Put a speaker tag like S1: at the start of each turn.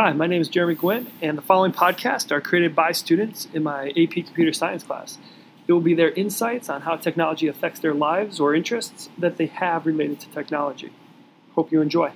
S1: Hi, my name is Jeremy Gwynn, and the following podcasts are created by students in my AP Computer Science class. It will be their insights on how technology affects their lives or interests that they have related to technology. Hope you enjoy.